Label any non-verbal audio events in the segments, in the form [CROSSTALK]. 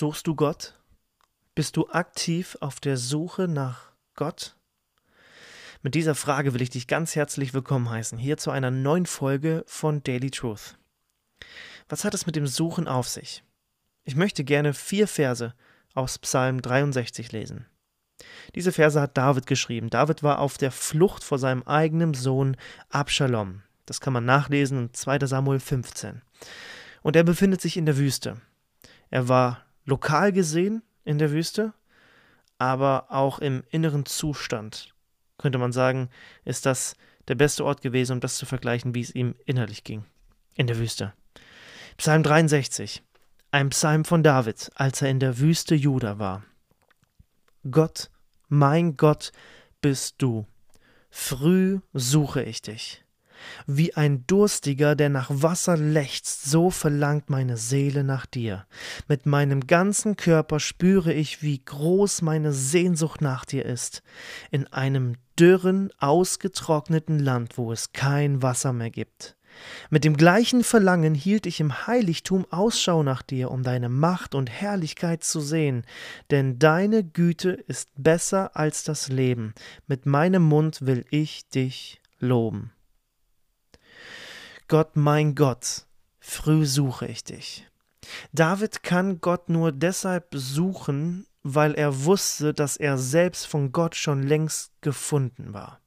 Suchst du Gott? Bist du aktiv auf der Suche nach Gott? Mit dieser Frage will ich dich ganz herzlich willkommen heißen, hier zu einer neuen Folge von Daily Truth. Was hat es mit dem Suchen auf sich? Ich möchte gerne vier Verse aus Psalm 63 lesen. Diese Verse hat David geschrieben. David war auf der Flucht vor seinem eigenen Sohn Absalom. Das kann man nachlesen in 2 Samuel 15. Und er befindet sich in der Wüste. Er war lokal gesehen in der Wüste, aber auch im inneren Zustand, könnte man sagen, ist das der beste Ort gewesen, um das zu vergleichen, wie es ihm innerlich ging. In der Wüste. Psalm 63. Ein Psalm von David, als er in der Wüste Juda war. Gott, mein Gott bist du. Früh suche ich dich. Wie ein Durstiger, der nach Wasser lechzt, so verlangt meine Seele nach dir. Mit meinem ganzen Körper spüre ich, wie groß meine Sehnsucht nach dir ist. In einem dürren, ausgetrockneten Land, wo es kein Wasser mehr gibt. Mit dem gleichen Verlangen hielt ich im Heiligtum Ausschau nach dir, um deine Macht und Herrlichkeit zu sehen, denn deine Güte ist besser als das Leben, mit meinem Mund will ich dich loben. Gott, mein Gott, früh suche ich dich. David kann Gott nur deshalb suchen, weil er wusste, dass er selbst von Gott schon längst gefunden war.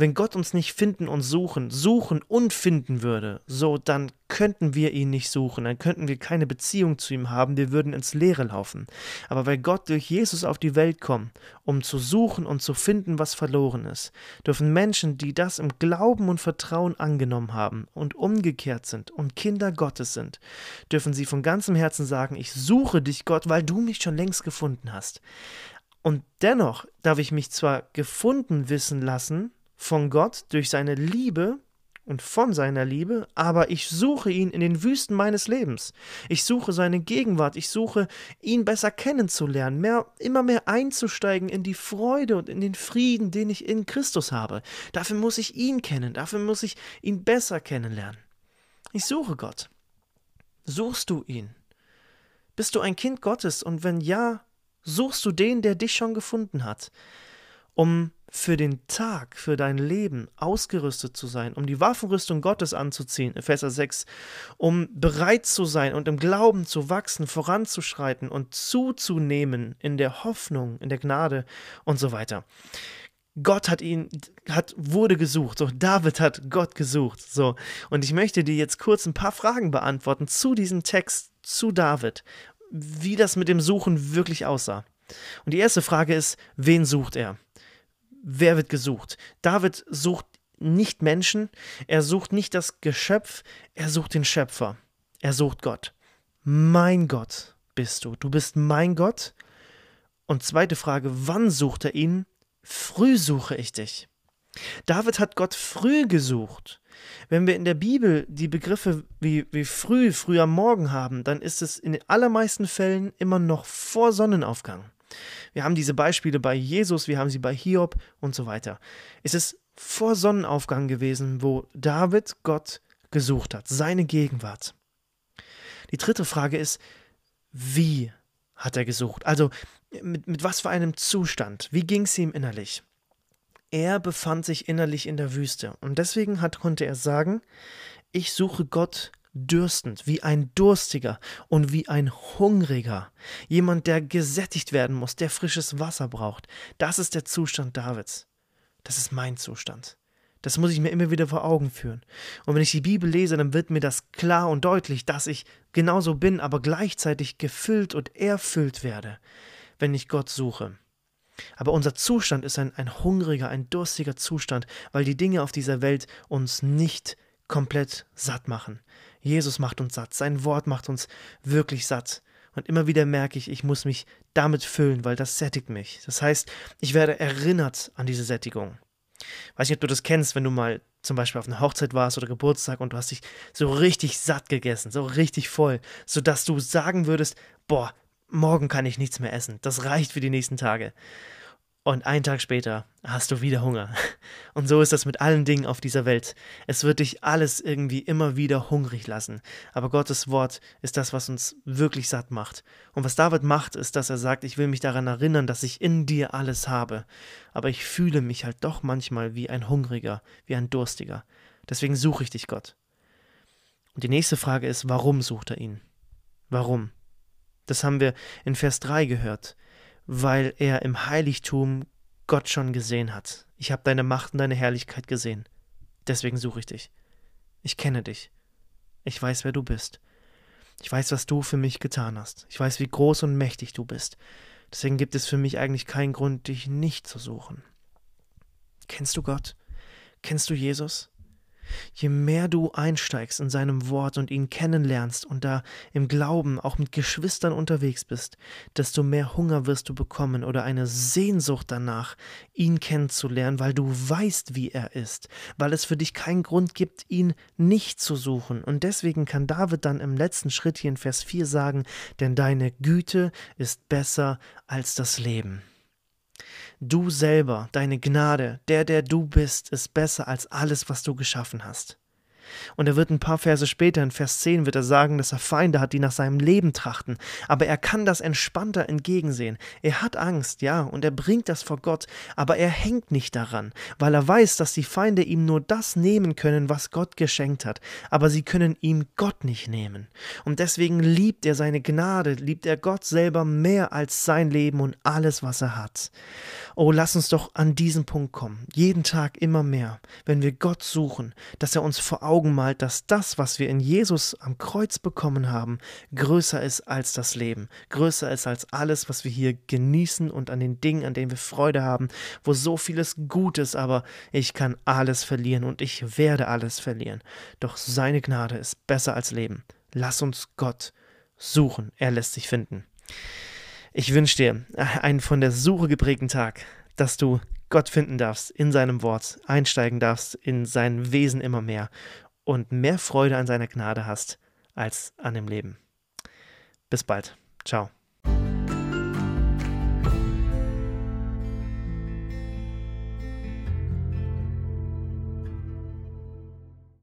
Wenn Gott uns nicht finden und suchen, suchen und finden würde, so dann könnten wir ihn nicht suchen, dann könnten wir keine Beziehung zu ihm haben, wir würden ins Leere laufen. Aber weil Gott durch Jesus auf die Welt kommt, um zu suchen und zu finden, was verloren ist, dürfen Menschen, die das im Glauben und Vertrauen angenommen haben und umgekehrt sind und Kinder Gottes sind, dürfen sie von ganzem Herzen sagen, ich suche dich Gott, weil du mich schon längst gefunden hast. Und dennoch darf ich mich zwar gefunden wissen lassen, von Gott durch seine Liebe und von seiner Liebe, aber ich suche ihn in den Wüsten meines Lebens. Ich suche seine Gegenwart, ich suche ihn besser kennenzulernen, mehr, immer mehr einzusteigen in die Freude und in den Frieden, den ich in Christus habe. Dafür muss ich ihn kennen, dafür muss ich ihn besser kennenlernen. Ich suche Gott. Suchst du ihn? Bist du ein Kind Gottes und wenn ja, suchst du den, der dich schon gefunden hat? um für den Tag, für dein Leben ausgerüstet zu sein, um die Waffenrüstung Gottes anzuziehen, Epheser 6, um bereit zu sein und im Glauben zu wachsen, voranzuschreiten und zuzunehmen in der Hoffnung, in der Gnade und so weiter. Gott hat ihn, hat, wurde gesucht. So, David hat Gott gesucht. So, und ich möchte dir jetzt kurz ein paar Fragen beantworten zu diesem Text, zu David, wie das mit dem Suchen wirklich aussah. Und die erste Frage ist, wen sucht er? Wer wird gesucht? David sucht nicht Menschen, er sucht nicht das Geschöpf, er sucht den Schöpfer, er sucht Gott. Mein Gott bist du, du bist mein Gott. Und zweite Frage, wann sucht er ihn? Früh suche ich dich. David hat Gott früh gesucht. Wenn wir in der Bibel die Begriffe wie, wie früh, früh am Morgen haben, dann ist es in den allermeisten Fällen immer noch vor Sonnenaufgang. Wir haben diese Beispiele bei Jesus, wir haben sie bei Hiob und so weiter. Es ist vor Sonnenaufgang gewesen, wo David Gott gesucht hat, seine Gegenwart. Die dritte Frage ist, wie hat er gesucht? Also mit, mit was für einem Zustand? Wie ging es ihm innerlich? Er befand sich innerlich in der Wüste und deswegen hat, konnte er sagen, ich suche Gott dürstend, wie ein Durstiger und wie ein Hungriger, jemand, der gesättigt werden muss, der frisches Wasser braucht. Das ist der Zustand Davids. Das ist mein Zustand. Das muss ich mir immer wieder vor Augen führen. Und wenn ich die Bibel lese, dann wird mir das klar und deutlich, dass ich genauso bin, aber gleichzeitig gefüllt und erfüllt werde, wenn ich Gott suche. Aber unser Zustand ist ein, ein hungriger, ein durstiger Zustand, weil die Dinge auf dieser Welt uns nicht komplett satt machen. Jesus macht uns satt, sein Wort macht uns wirklich satt. Und immer wieder merke ich, ich muss mich damit füllen, weil das sättigt mich. Das heißt, ich werde erinnert an diese Sättigung. Weiß nicht, ob du das kennst, wenn du mal zum Beispiel auf einer Hochzeit warst oder Geburtstag und du hast dich so richtig satt gegessen, so richtig voll, sodass du sagen würdest, boah, morgen kann ich nichts mehr essen. Das reicht für die nächsten Tage. Und einen Tag später hast du wieder Hunger. [LAUGHS] Und so ist das mit allen Dingen auf dieser Welt. Es wird dich alles irgendwie immer wieder hungrig lassen. Aber Gottes Wort ist das, was uns wirklich satt macht. Und was David macht, ist, dass er sagt, ich will mich daran erinnern, dass ich in dir alles habe. Aber ich fühle mich halt doch manchmal wie ein Hungriger, wie ein Durstiger. Deswegen suche ich dich, Gott. Und die nächste Frage ist, warum sucht er ihn? Warum? Das haben wir in Vers 3 gehört weil er im Heiligtum Gott schon gesehen hat. Ich habe deine Macht und deine Herrlichkeit gesehen. Deswegen suche ich dich. Ich kenne dich. Ich weiß, wer du bist. Ich weiß, was du für mich getan hast. Ich weiß, wie groß und mächtig du bist. Deswegen gibt es für mich eigentlich keinen Grund, dich nicht zu suchen. Kennst du Gott? Kennst du Jesus? Je mehr du einsteigst in seinem Wort und ihn kennenlernst und da im Glauben auch mit Geschwistern unterwegs bist, desto mehr Hunger wirst du bekommen oder eine Sehnsucht danach, ihn kennenzulernen, weil du weißt, wie er ist, weil es für dich keinen Grund gibt, ihn nicht zu suchen. Und deswegen kann David dann im letzten Schritt hier in Vers 4 sagen, denn deine Güte ist besser als das Leben. Du selber, deine Gnade, der, der du bist, ist besser als alles, was du geschaffen hast. Und er wird ein paar Verse später, in Vers 10, wird er sagen, dass er Feinde hat, die nach seinem Leben trachten. Aber er kann das entspannter entgegensehen. Er hat Angst, ja, und er bringt das vor Gott, aber er hängt nicht daran, weil er weiß, dass die Feinde ihm nur das nehmen können, was Gott geschenkt hat. Aber sie können ihm Gott nicht nehmen. Und deswegen liebt er seine Gnade, liebt er Gott selber mehr als sein Leben und alles, was er hat. Oh, lass uns doch an diesen Punkt kommen. Jeden Tag immer mehr, wenn wir Gott suchen, dass er uns vor Augen Augen malt, dass das, was wir in Jesus am Kreuz bekommen haben, größer ist als das Leben, größer ist als alles, was wir hier genießen und an den Dingen, an denen wir Freude haben, wo so vieles gut ist, aber ich kann alles verlieren und ich werde alles verlieren. Doch seine Gnade ist besser als Leben. Lass uns Gott suchen, er lässt sich finden. Ich wünsche dir einen von der Suche geprägten Tag, dass du Gott finden darfst in seinem Wort, einsteigen darfst in sein Wesen immer mehr und mehr Freude an seiner Gnade hast als an dem Leben. Bis bald. Ciao.